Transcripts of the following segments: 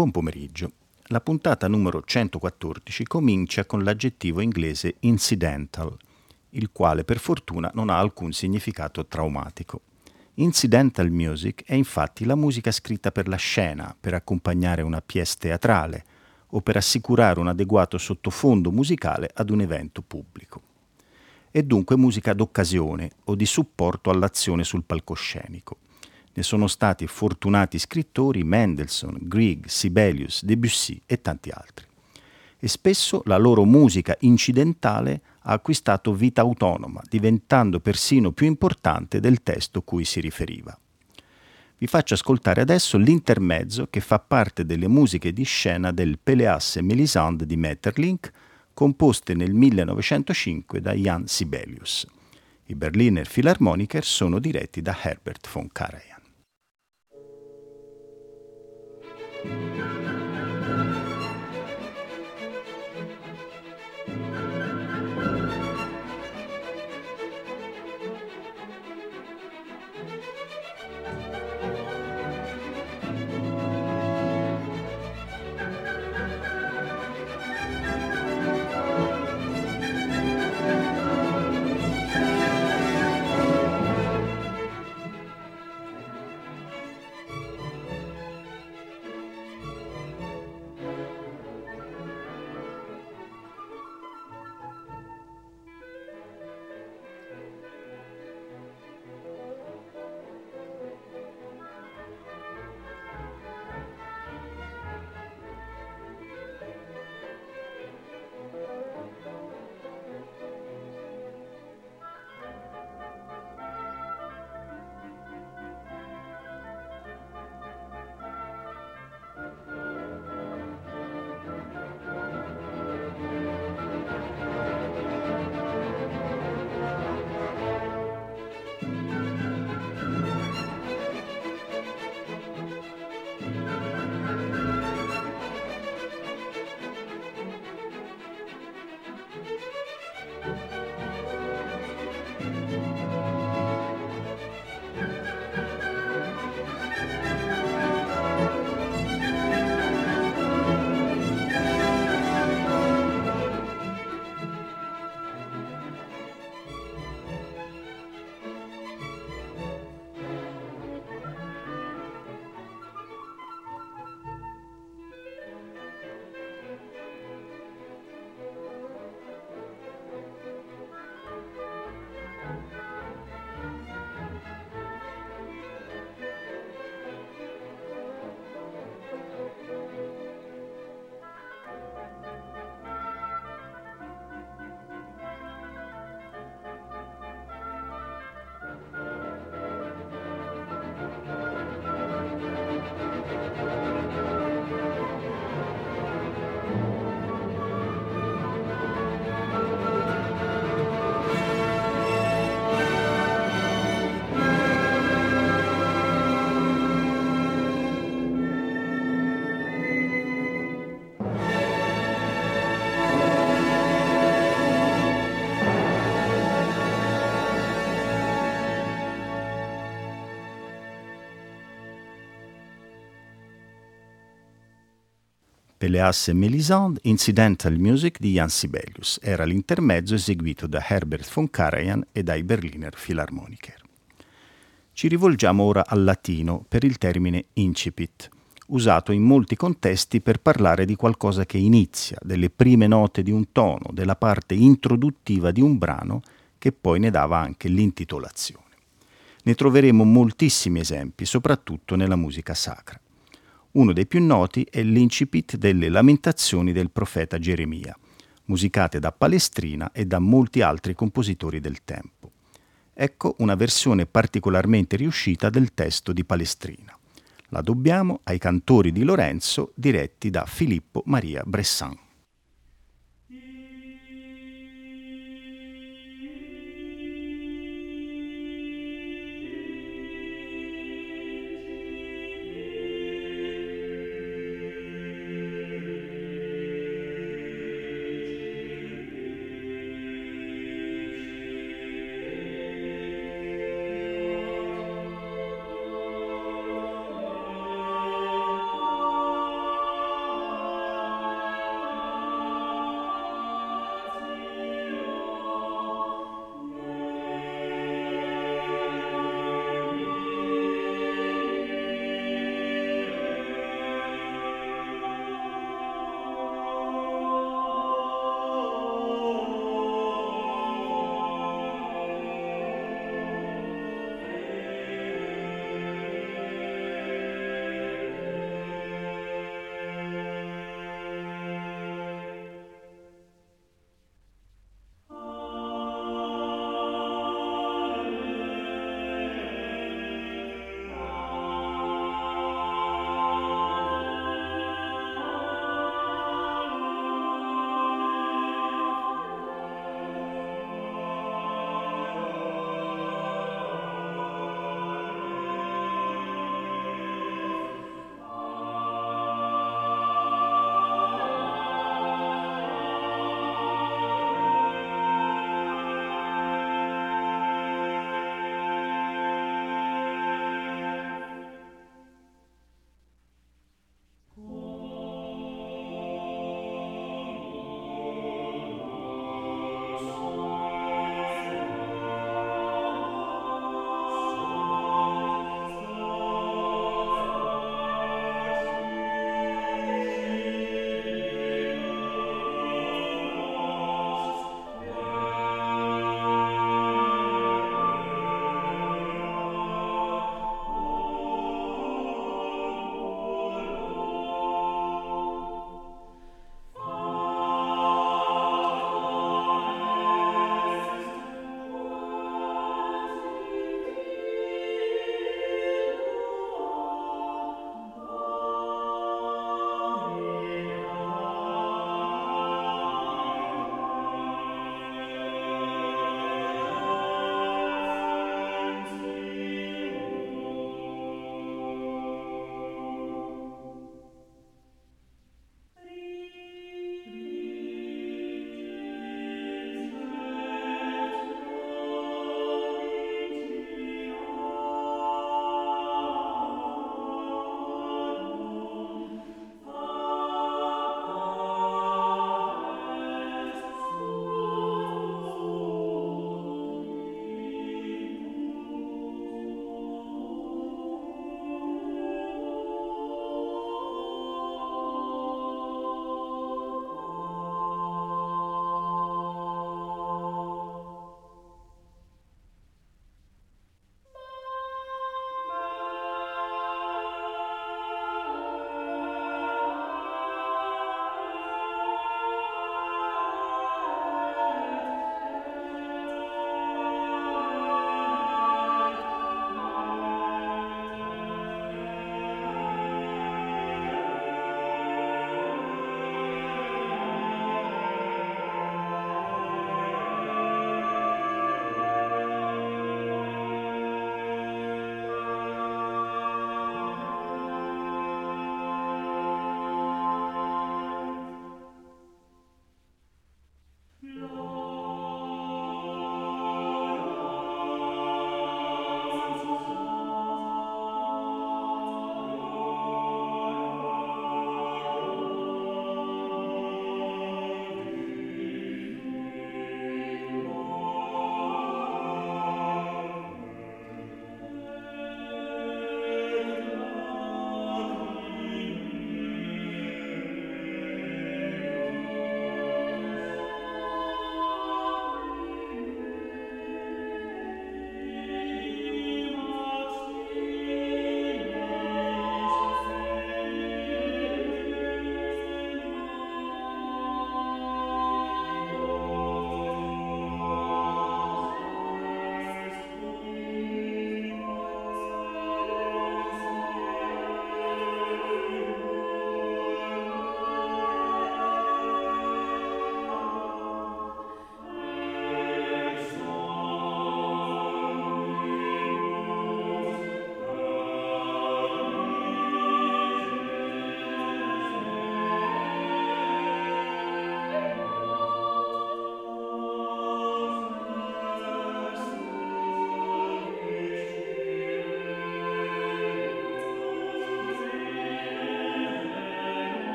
Buon pomeriggio. La puntata numero 114 comincia con l'aggettivo inglese incidental, il quale per fortuna non ha alcun significato traumatico. Incidental music è infatti la musica scritta per la scena, per accompagnare una pièce teatrale o per assicurare un adeguato sottofondo musicale ad un evento pubblico. È dunque musica d'occasione o di supporto all'azione sul palcoscenico ne sono stati fortunati scrittori Mendelssohn, Grieg, Sibelius, Debussy e tanti altri. E spesso la loro musica incidentale ha acquistato vita autonoma, diventando persino più importante del testo cui si riferiva. Vi faccio ascoltare adesso l'intermezzo che fa parte delle musiche di scena del Peleas e Melisande di Metterlink, composte nel 1905 da Jan Sibelius. I Berliner Philharmoniker sono diretti da Herbert von Karajan. Thank you. Peleas e Mélisande, Incidental Music di Jan Sibelius. Era l'intermezzo eseguito da Herbert von Karajan e dai Berliner Philharmoniker. Ci rivolgiamo ora al latino per il termine incipit, usato in molti contesti per parlare di qualcosa che inizia, delle prime note di un tono, della parte introduttiva di un brano che poi ne dava anche l'intitolazione. Ne troveremo moltissimi esempi, soprattutto nella musica sacra. Uno dei più noti è l'incipit delle lamentazioni del profeta Geremia, musicate da Palestrina e da molti altri compositori del tempo. Ecco una versione particolarmente riuscita del testo di Palestrina. La dobbiamo ai cantori di Lorenzo diretti da Filippo Maria Bressan.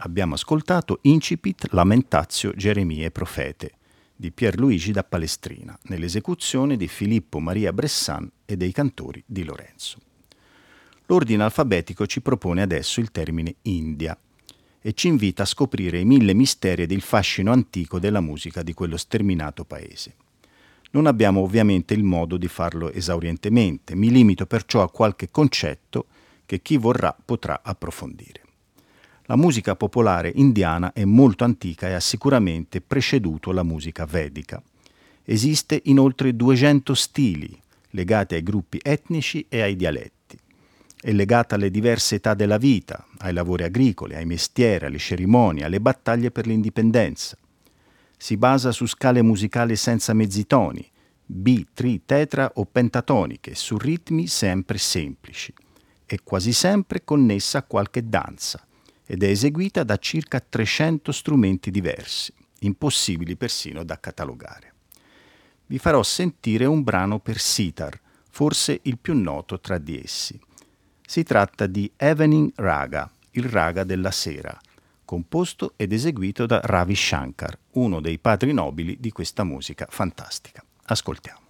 Abbiamo ascoltato Incipit Lamentatio Geremie Profete di Pierluigi da Palestrina, nell'esecuzione di Filippo Maria Bressan e dei cantori di Lorenzo. L'ordine alfabetico ci propone adesso il termine India e ci invita a scoprire i mille misteri ed il fascino antico della musica di quello sterminato paese. Non abbiamo ovviamente il modo di farlo esaurientemente, mi limito perciò a qualche concetto che chi vorrà potrà approfondire. La musica popolare indiana è molto antica e ha sicuramente preceduto la musica vedica. Esiste in oltre 200 stili, legati ai gruppi etnici e ai dialetti. È legata alle diverse età della vita, ai lavori agricoli, ai mestieri, alle cerimonie, alle battaglie per l'indipendenza. Si basa su scale musicali senza mezzi toni, bi, tri, tetra o pentatoniche, su ritmi sempre semplici. È quasi sempre connessa a qualche danza ed è eseguita da circa 300 strumenti diversi, impossibili persino da catalogare. Vi farò sentire un brano per sitar, forse il più noto tra di essi. Si tratta di Evening Raga, il raga della sera, composto ed eseguito da Ravi Shankar, uno dei padri nobili di questa musica fantastica. Ascoltiamo.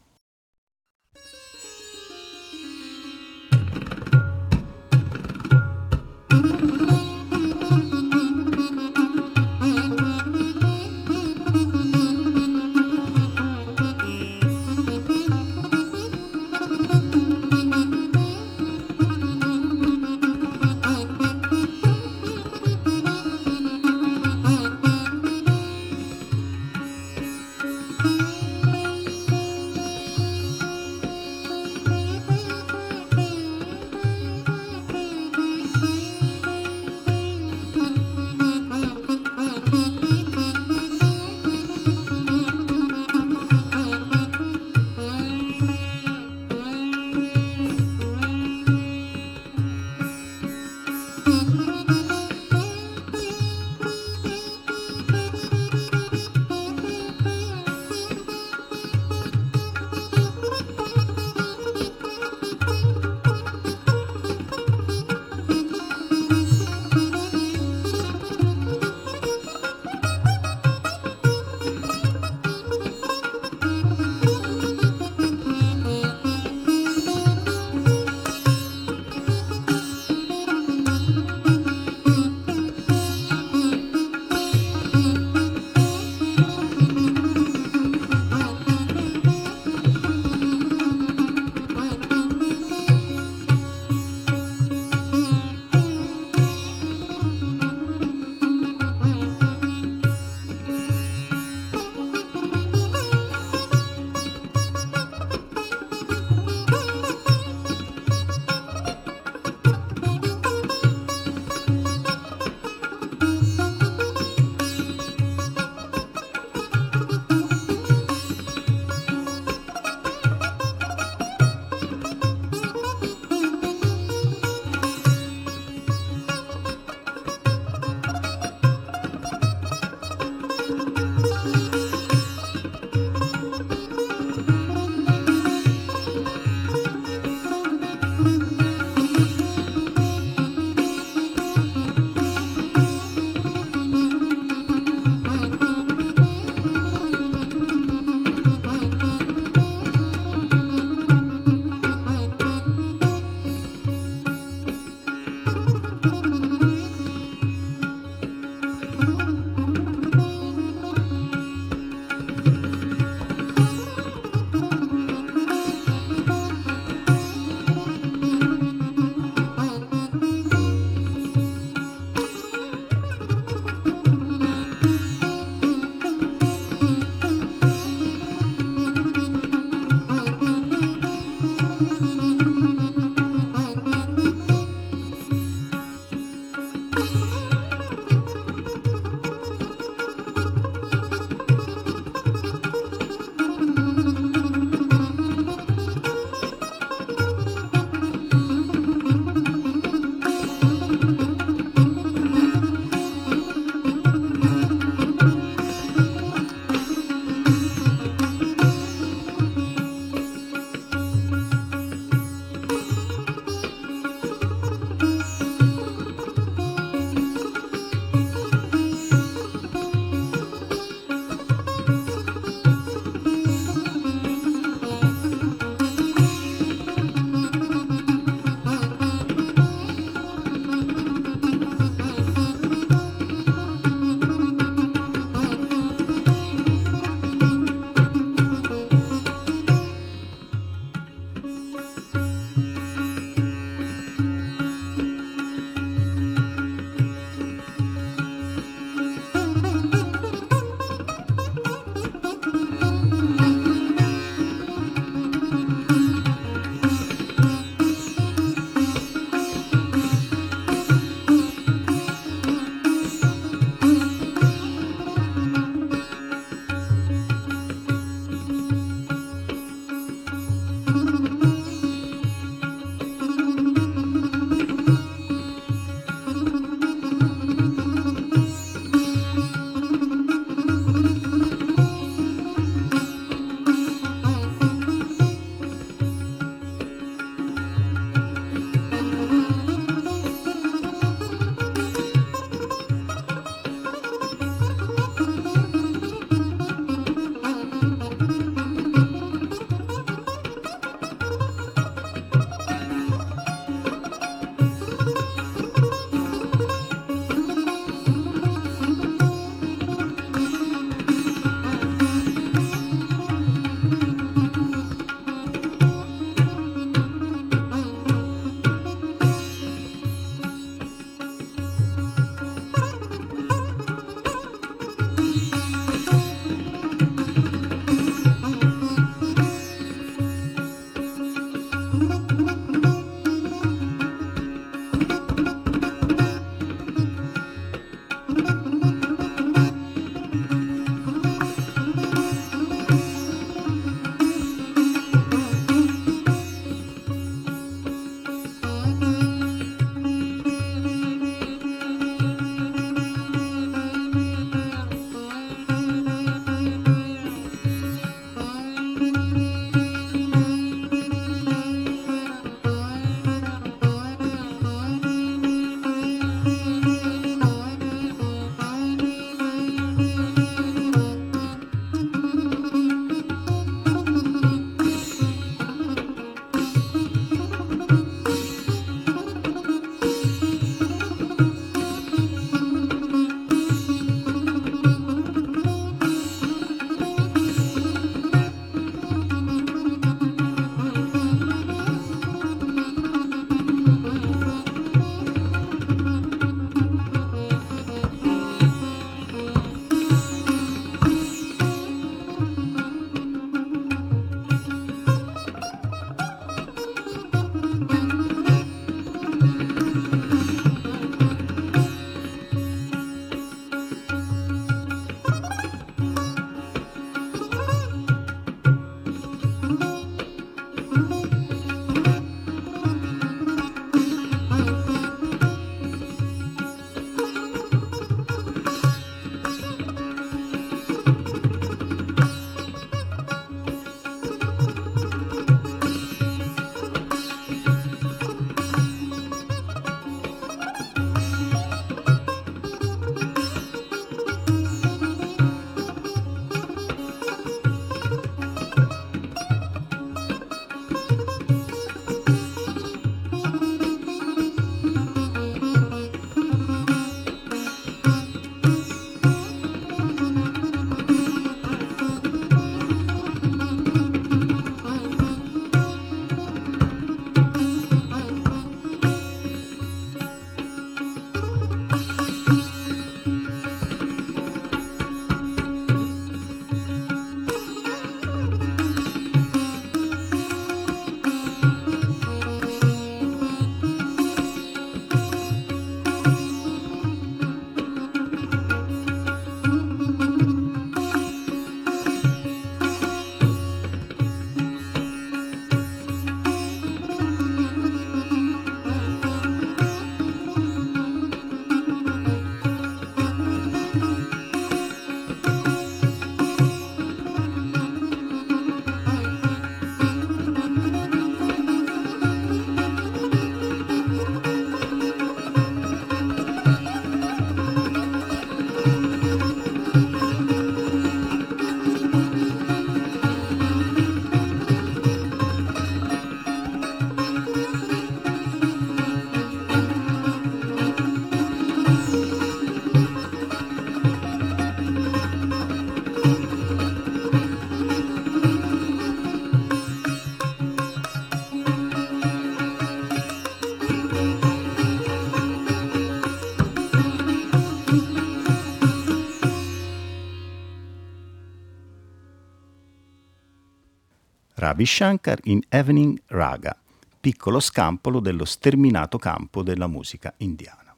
Ravi Shankar in Evening Raga, piccolo scampolo dello sterminato campo della musica indiana.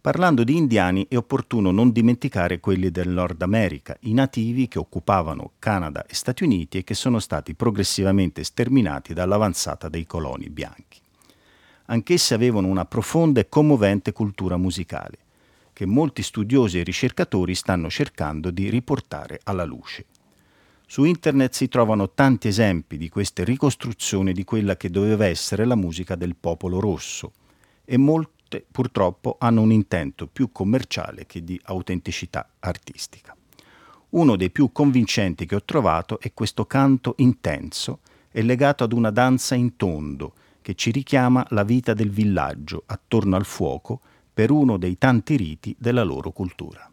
Parlando di indiani è opportuno non dimenticare quelli del Nord America, i nativi che occupavano Canada e Stati Uniti e che sono stati progressivamente sterminati dall'avanzata dei coloni bianchi. Anch'essi avevano una profonda e commovente cultura musicale, che molti studiosi e ricercatori stanno cercando di riportare alla luce. Su internet si trovano tanti esempi di queste ricostruzioni di quella che doveva essere la musica del popolo rosso e molti tutte purtroppo hanno un intento più commerciale che di autenticità artistica. Uno dei più convincenti che ho trovato è questo canto intenso e legato ad una danza in tondo che ci richiama la vita del villaggio attorno al fuoco per uno dei tanti riti della loro cultura.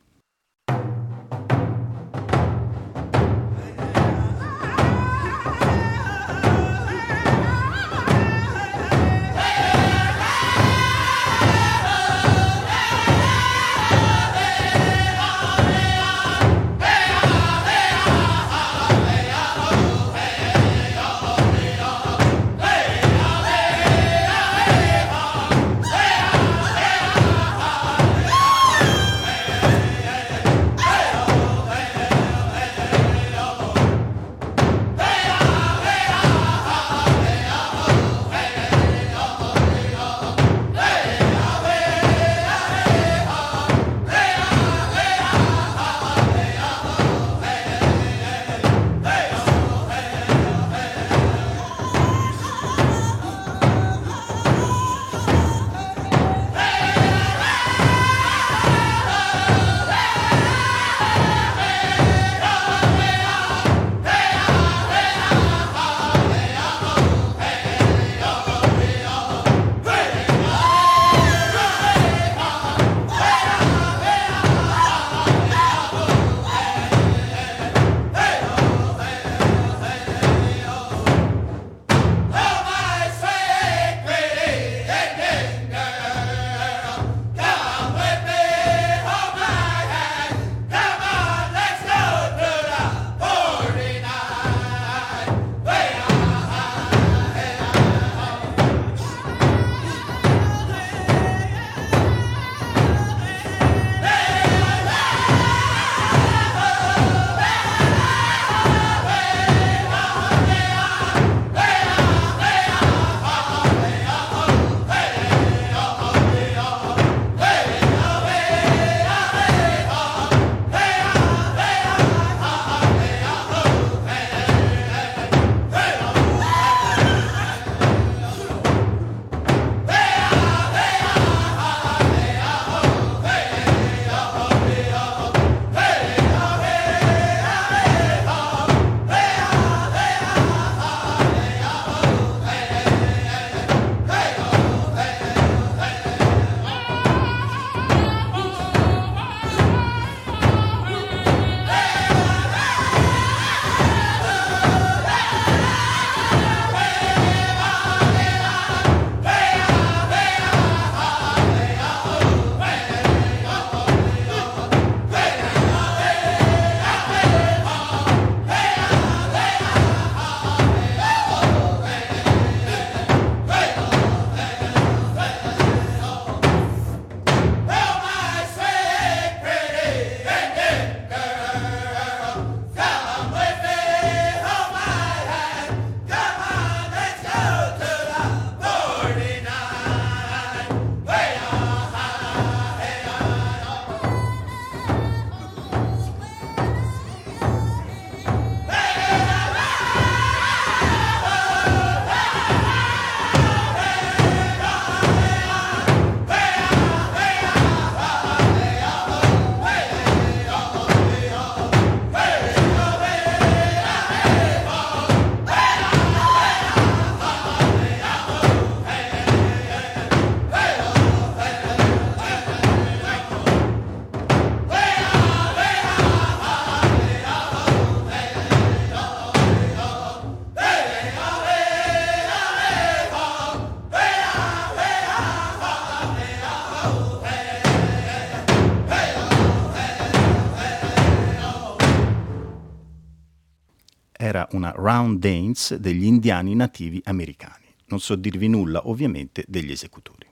Round dance degli indiani nativi americani. Non so dirvi nulla ovviamente degli esecutori.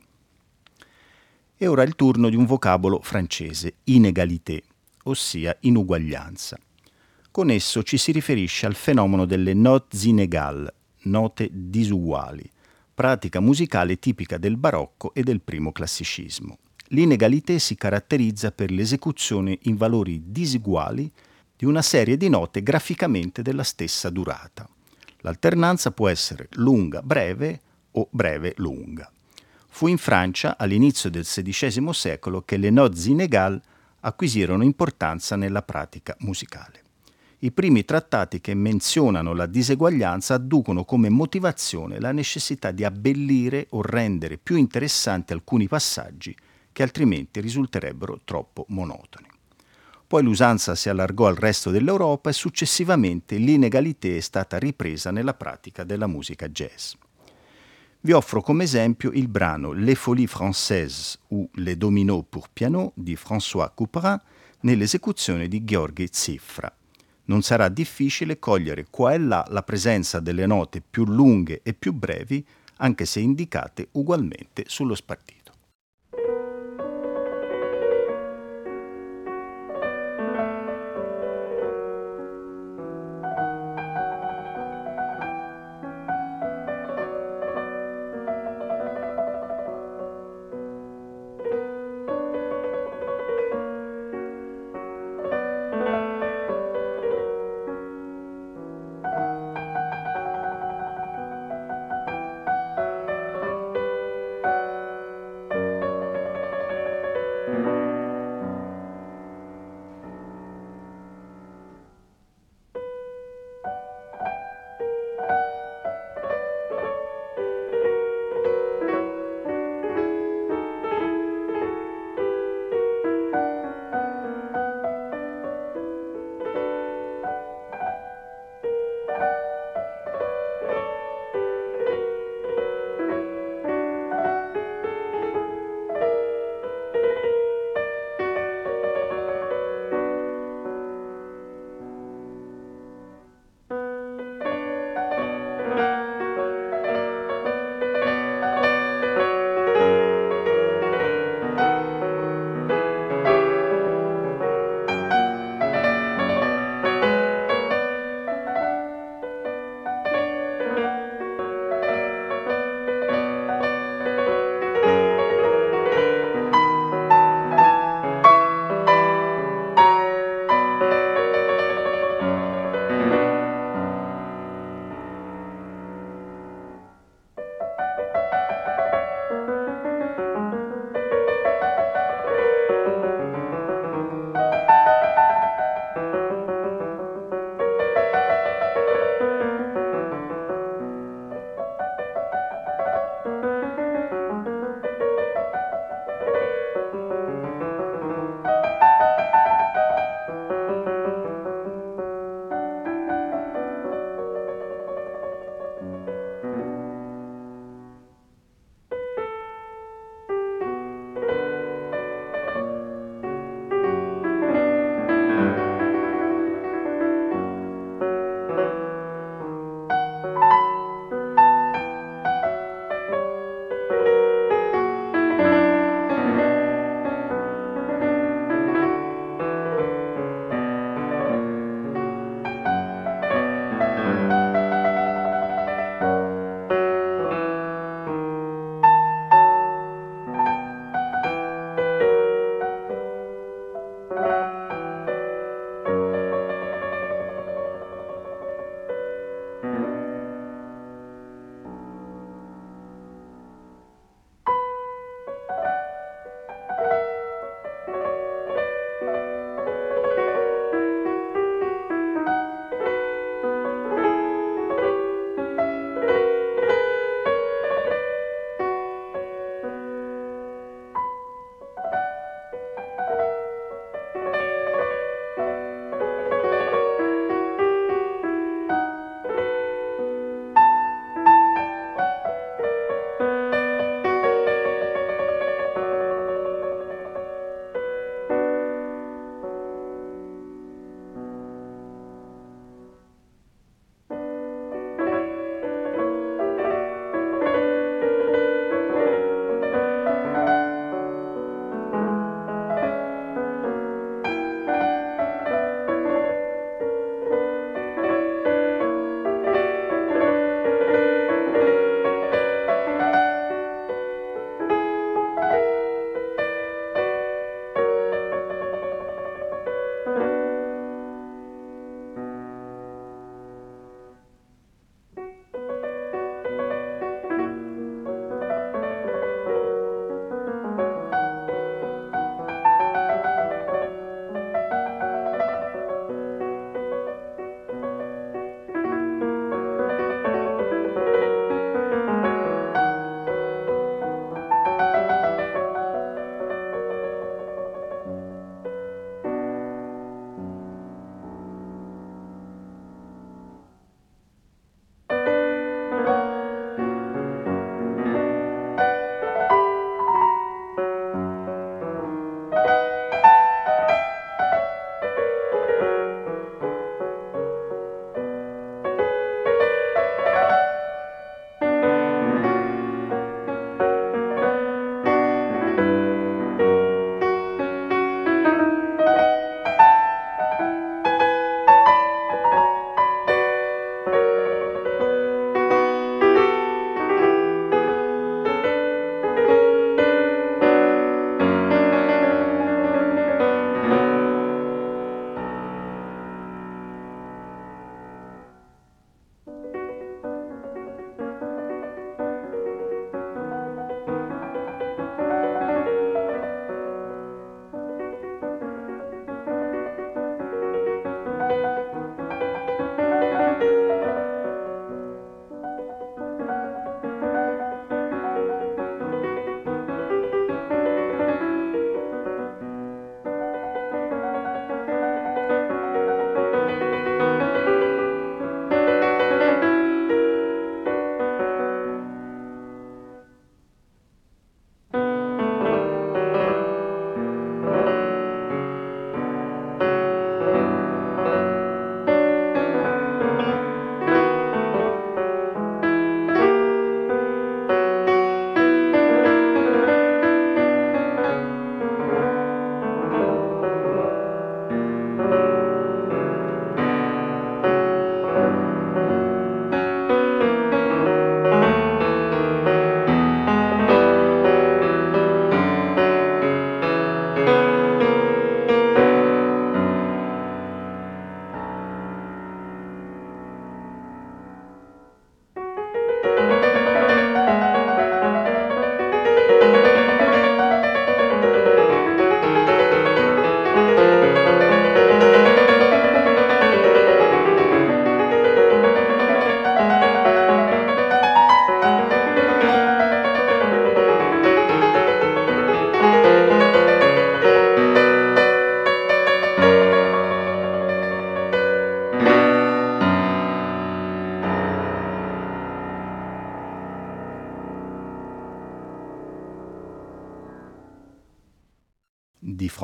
E ora il turno di un vocabolo francese, inégalité, ossia inuguaglianza. Con esso ci si riferisce al fenomeno delle notes inégales, note disuguali, pratica musicale tipica del barocco e del primo classicismo. L'inegalité si caratterizza per l'esecuzione in valori disuguali di una serie di note graficamente della stessa durata. L'alternanza può essere lunga-breve o breve-lunga. Fu in Francia, all'inizio del XVI secolo, che le notes inégales acquisirono importanza nella pratica musicale. I primi trattati che menzionano la diseguaglianza adducono come motivazione la necessità di abbellire o rendere più interessanti alcuni passaggi che altrimenti risulterebbero troppo monotoni. Poi l'usanza si allargò al resto dell'Europa e successivamente l'inegalité è stata ripresa nella pratica della musica jazz. Vi offro come esempio il brano Les Folies Françaises ou Les Dominos pour piano di François Couperin nell'esecuzione di Gheorghe Ziffra non sarà difficile cogliere qua e là la presenza delle note più lunghe e più brevi, anche se indicate ugualmente sullo spartito.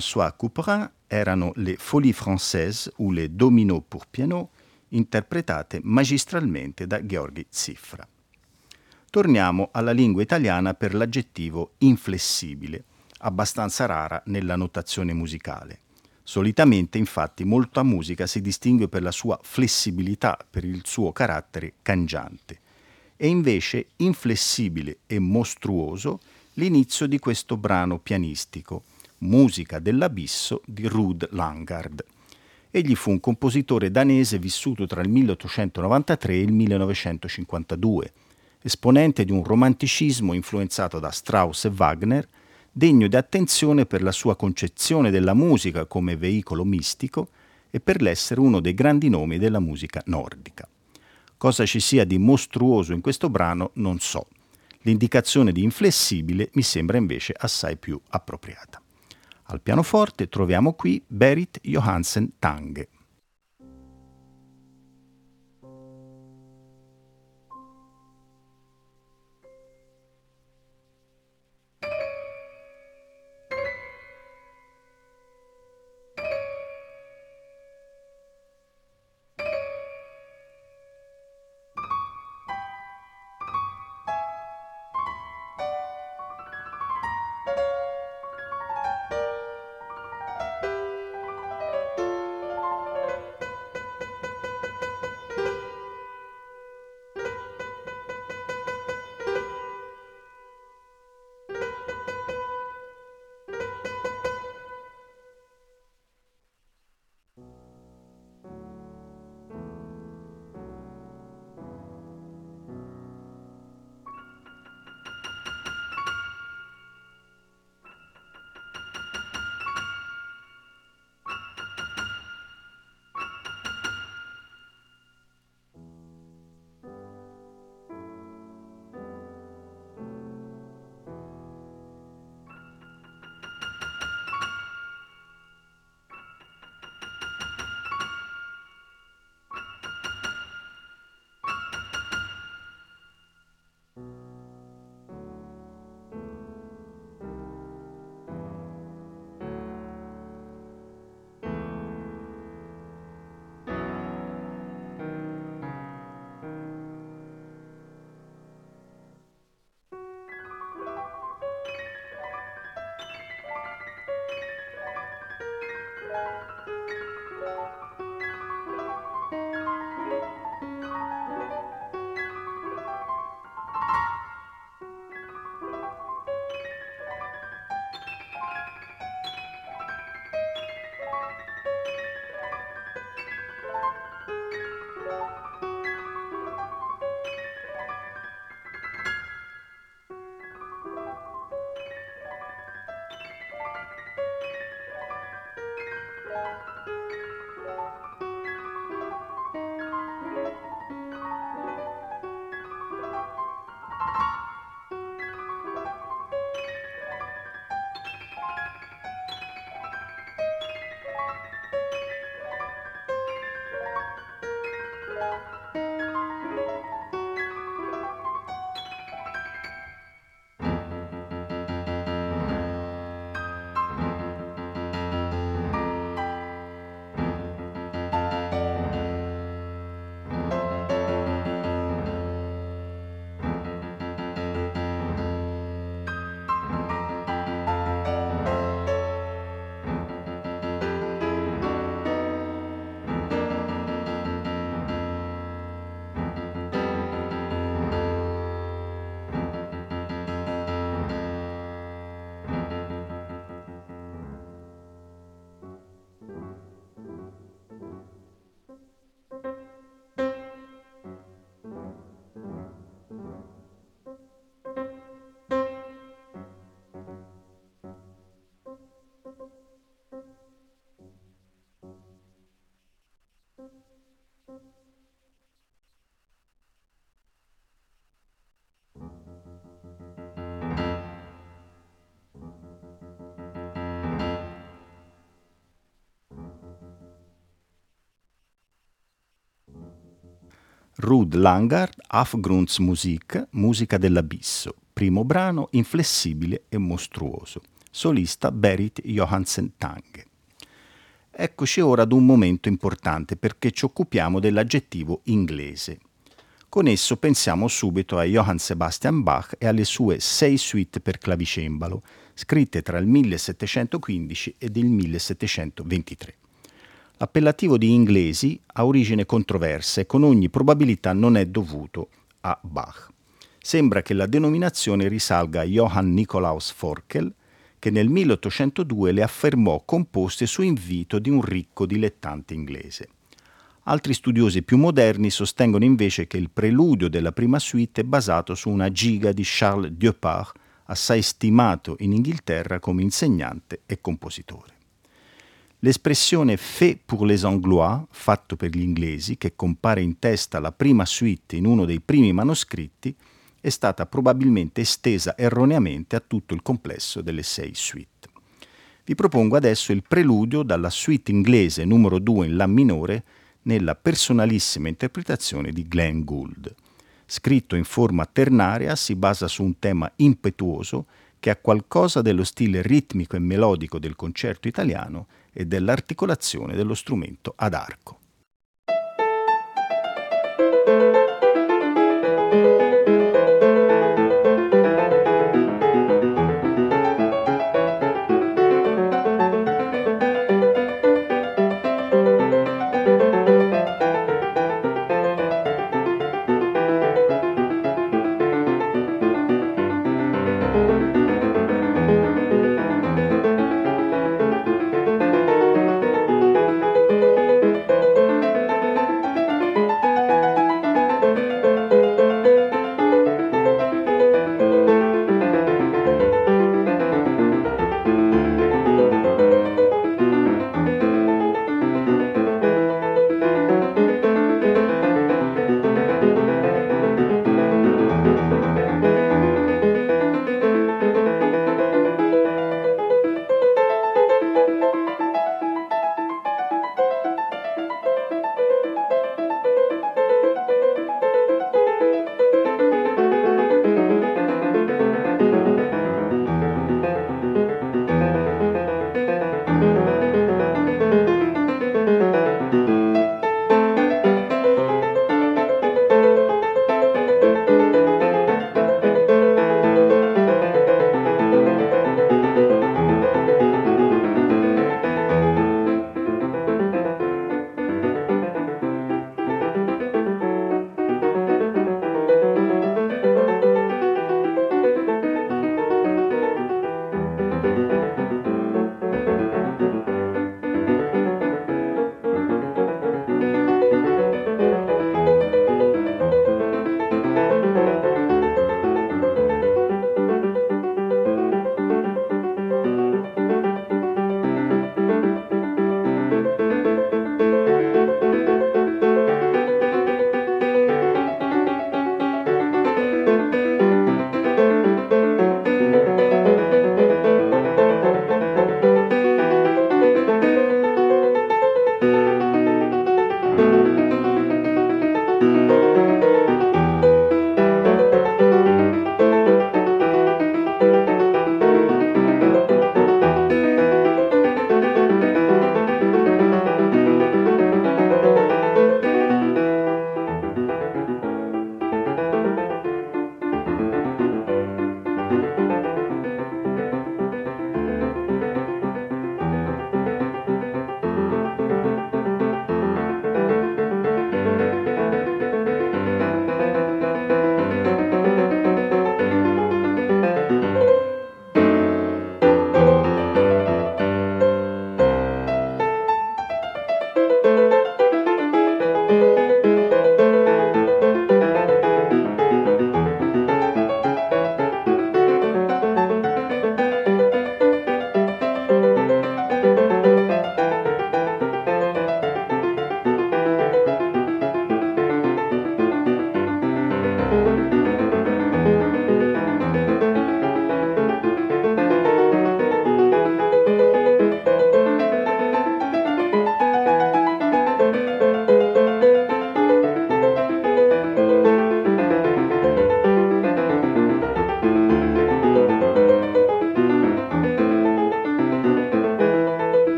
François Couperin erano le Folies Françaises o le Domino pour piano, interpretate magistralmente da Gheorghi Ziffra. Torniamo alla lingua italiana per l'aggettivo inflessibile, abbastanza rara nella notazione musicale. Solitamente, infatti, molta musica si distingue per la sua flessibilità, per il suo carattere cangiante. E invece inflessibile e mostruoso l'inizio di questo brano pianistico, Musica dell'abisso di Rud Langard. Egli fu un compositore danese vissuto tra il 1893 e il 1952, esponente di un romanticismo influenzato da Strauss e Wagner, degno di attenzione per la sua concezione della musica come veicolo mistico e per l'essere uno dei grandi nomi della musica nordica. Cosa ci sia di mostruoso in questo brano non so. L'indicazione di inflessibile mi sembra invece assai più appropriata. Al pianoforte troviamo qui Berit Johansen Tange. Rud Langard, Afgrundsmusik, musica dell'abisso, primo brano inflessibile e mostruoso. solista Berit Johansen Tang. Eccoci ora ad un momento importante perché ci occupiamo dell'aggettivo inglese. Con esso pensiamo subito a Johann Sebastian Bach e alle sue sei suite per clavicembalo, scritte tra il 1715 ed il 1723. L'appellativo di inglesi ha origine controversa e con ogni probabilità non è dovuto a Bach. Sembra che la denominazione risalga a Johann Nikolaus Forkel, che nel 1802 le affermò composte su invito di un ricco dilettante inglese. Altri studiosi più moderni sostengono invece che il preludio della prima suite è basato su una giga di Charles Dieupart, assai stimato in Inghilterra come insegnante e compositore. L'espressione fait pour les Anglois, fatto per gli inglesi, che compare in testa alla prima suite in uno dei primi manoscritti, è stata probabilmente estesa erroneamente a tutto il complesso delle sei suite. Vi propongo adesso il preludio dalla suite inglese numero 2 in La minore nella personalissima interpretazione di Glenn Gould. Scritto in forma ternarea, si basa su un tema impetuoso che ha qualcosa dello stile ritmico e melodico del concerto italiano e dell'articolazione dello strumento ad arco.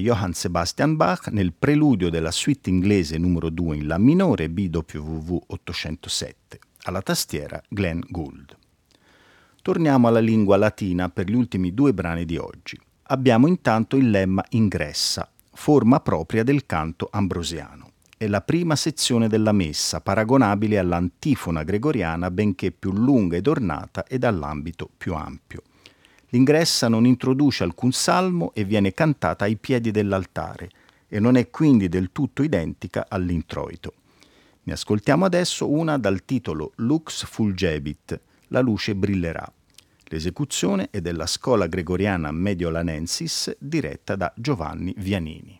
Johann Sebastian Bach nel preludio della suite inglese numero 2 in La minore BWV 807, alla tastiera Glenn Gould. Torniamo alla lingua latina per gli ultimi due brani di oggi. Abbiamo intanto il lemma ingressa, forma propria del canto ambrosiano è la prima sezione della messa, paragonabile all'antifona gregoriana, benché più lunga ed ornata e dall'ambito più ampio. L'ingressa non introduce alcun salmo e viene cantata ai piedi dell'altare e non è quindi del tutto identica all'introito. Ne ascoltiamo adesso una dal titolo Lux Fulgebit, la luce brillerà. L'esecuzione è della scuola gregoriana Mediolanensis diretta da Giovanni Vianini.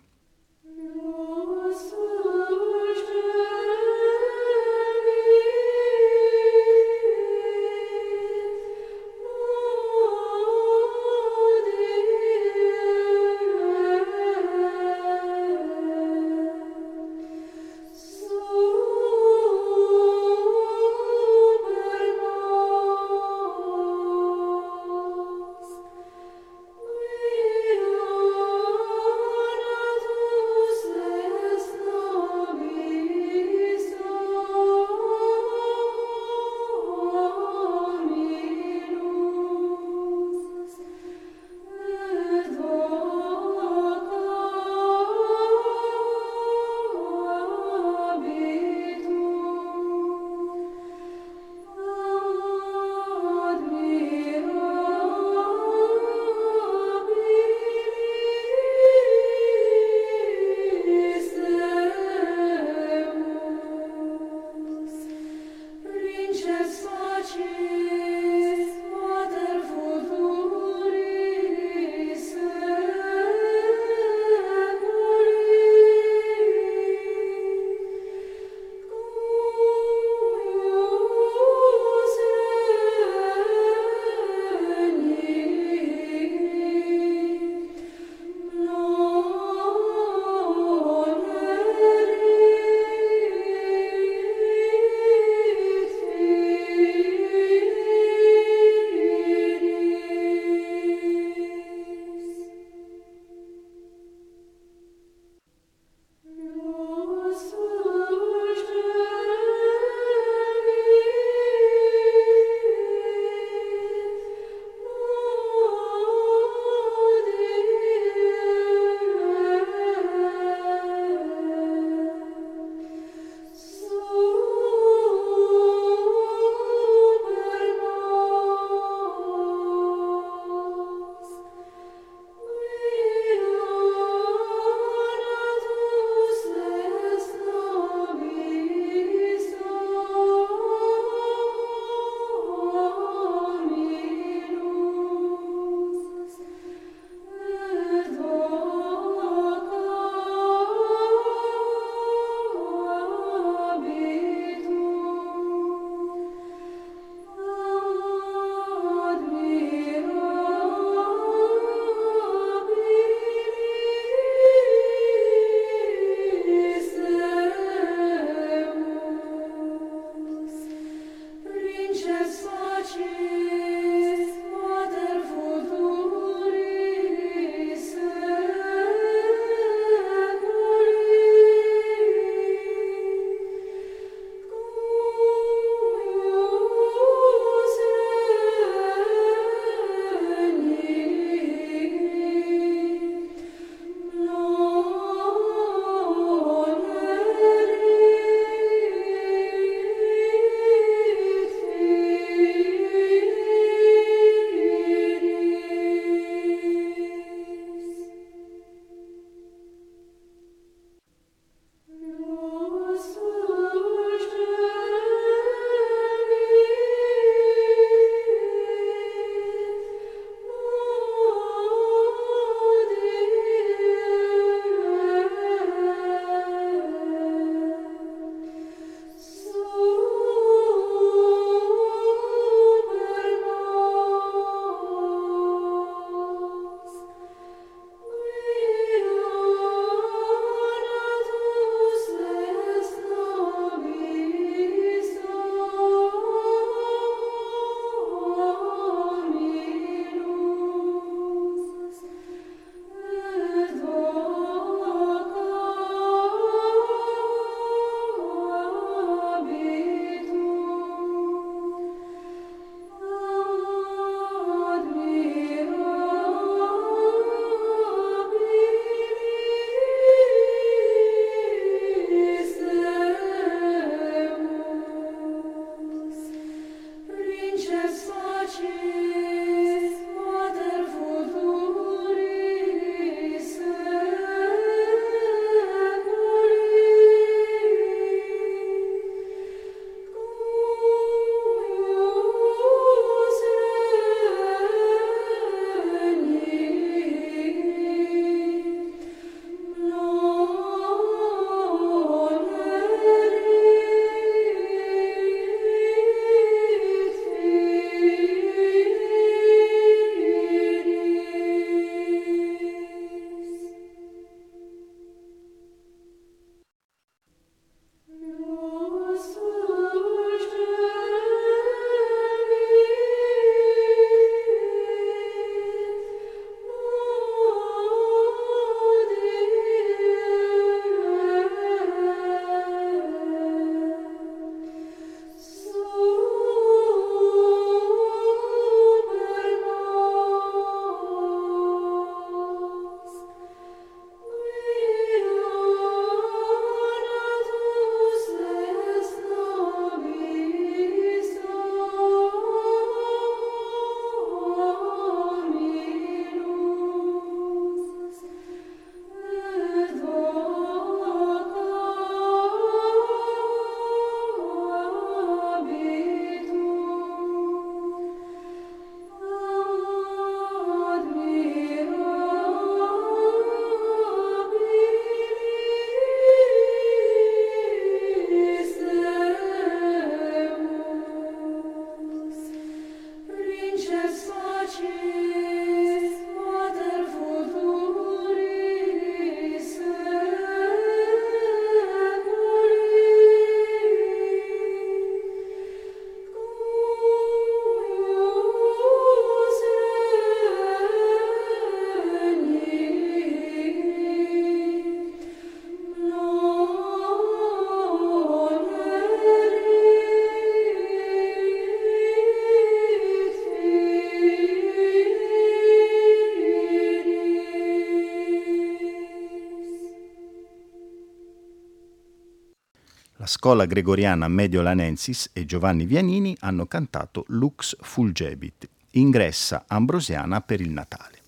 Scuola gregoriana Mediolanensis e Giovanni Vianini hanno cantato Lux Fulgebit, ingressa ambrosiana per il Natale.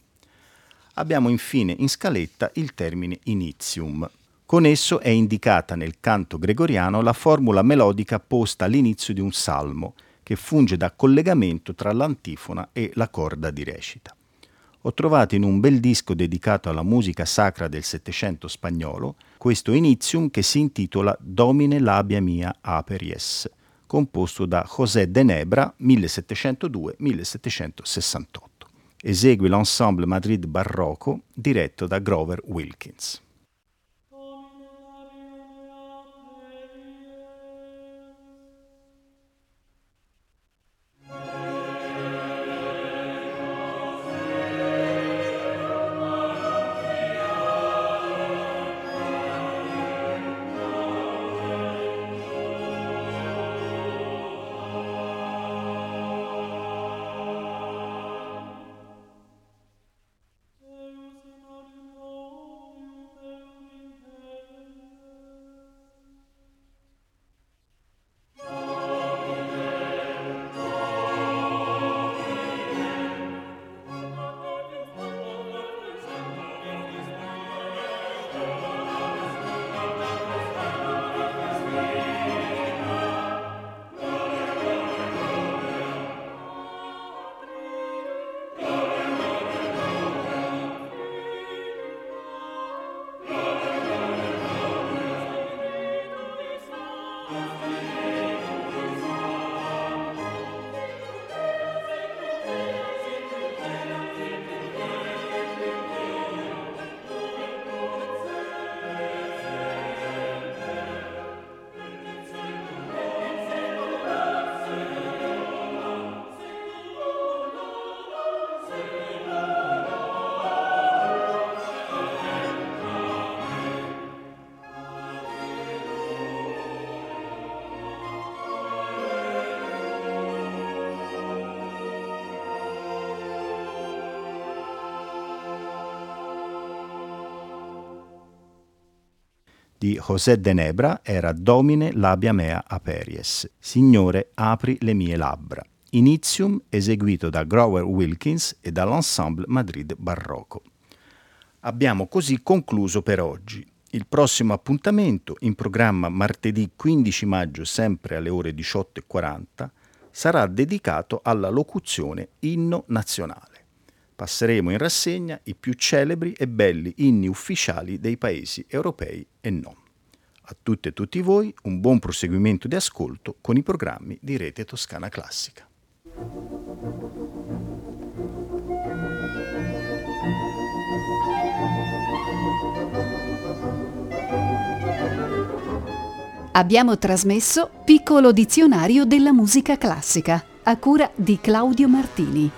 Abbiamo infine in scaletta il termine inizium. Con esso è indicata nel canto gregoriano la formula melodica posta all'inizio di un salmo, che funge da collegamento tra l'antifona e la corda di recita. Ho trovato in un bel disco dedicato alla musica sacra del Settecento spagnolo questo inizium che si intitola Domine labia mia aperies, composto da José de Nebra 1702-1768. Esegue l'ensemble Madrid Barroco diretto da Grover Wilkins. José de Nebra era Domine labia mea aperies, Signore apri le mie labbra, Inizium eseguito da Grover Wilkins e dall'Ensemble Madrid Barroco. Abbiamo così concluso per oggi. Il prossimo appuntamento, in programma martedì 15 maggio sempre alle ore 18.40, sarà dedicato alla locuzione Inno Nazionale. Passeremo in rassegna i più celebri e belli inni ufficiali dei paesi europei e non. A tutte e tutti voi un buon proseguimento di ascolto con i programmi di Rete Toscana Classica. Abbiamo trasmesso Piccolo dizionario della musica classica a cura di Claudio Martini.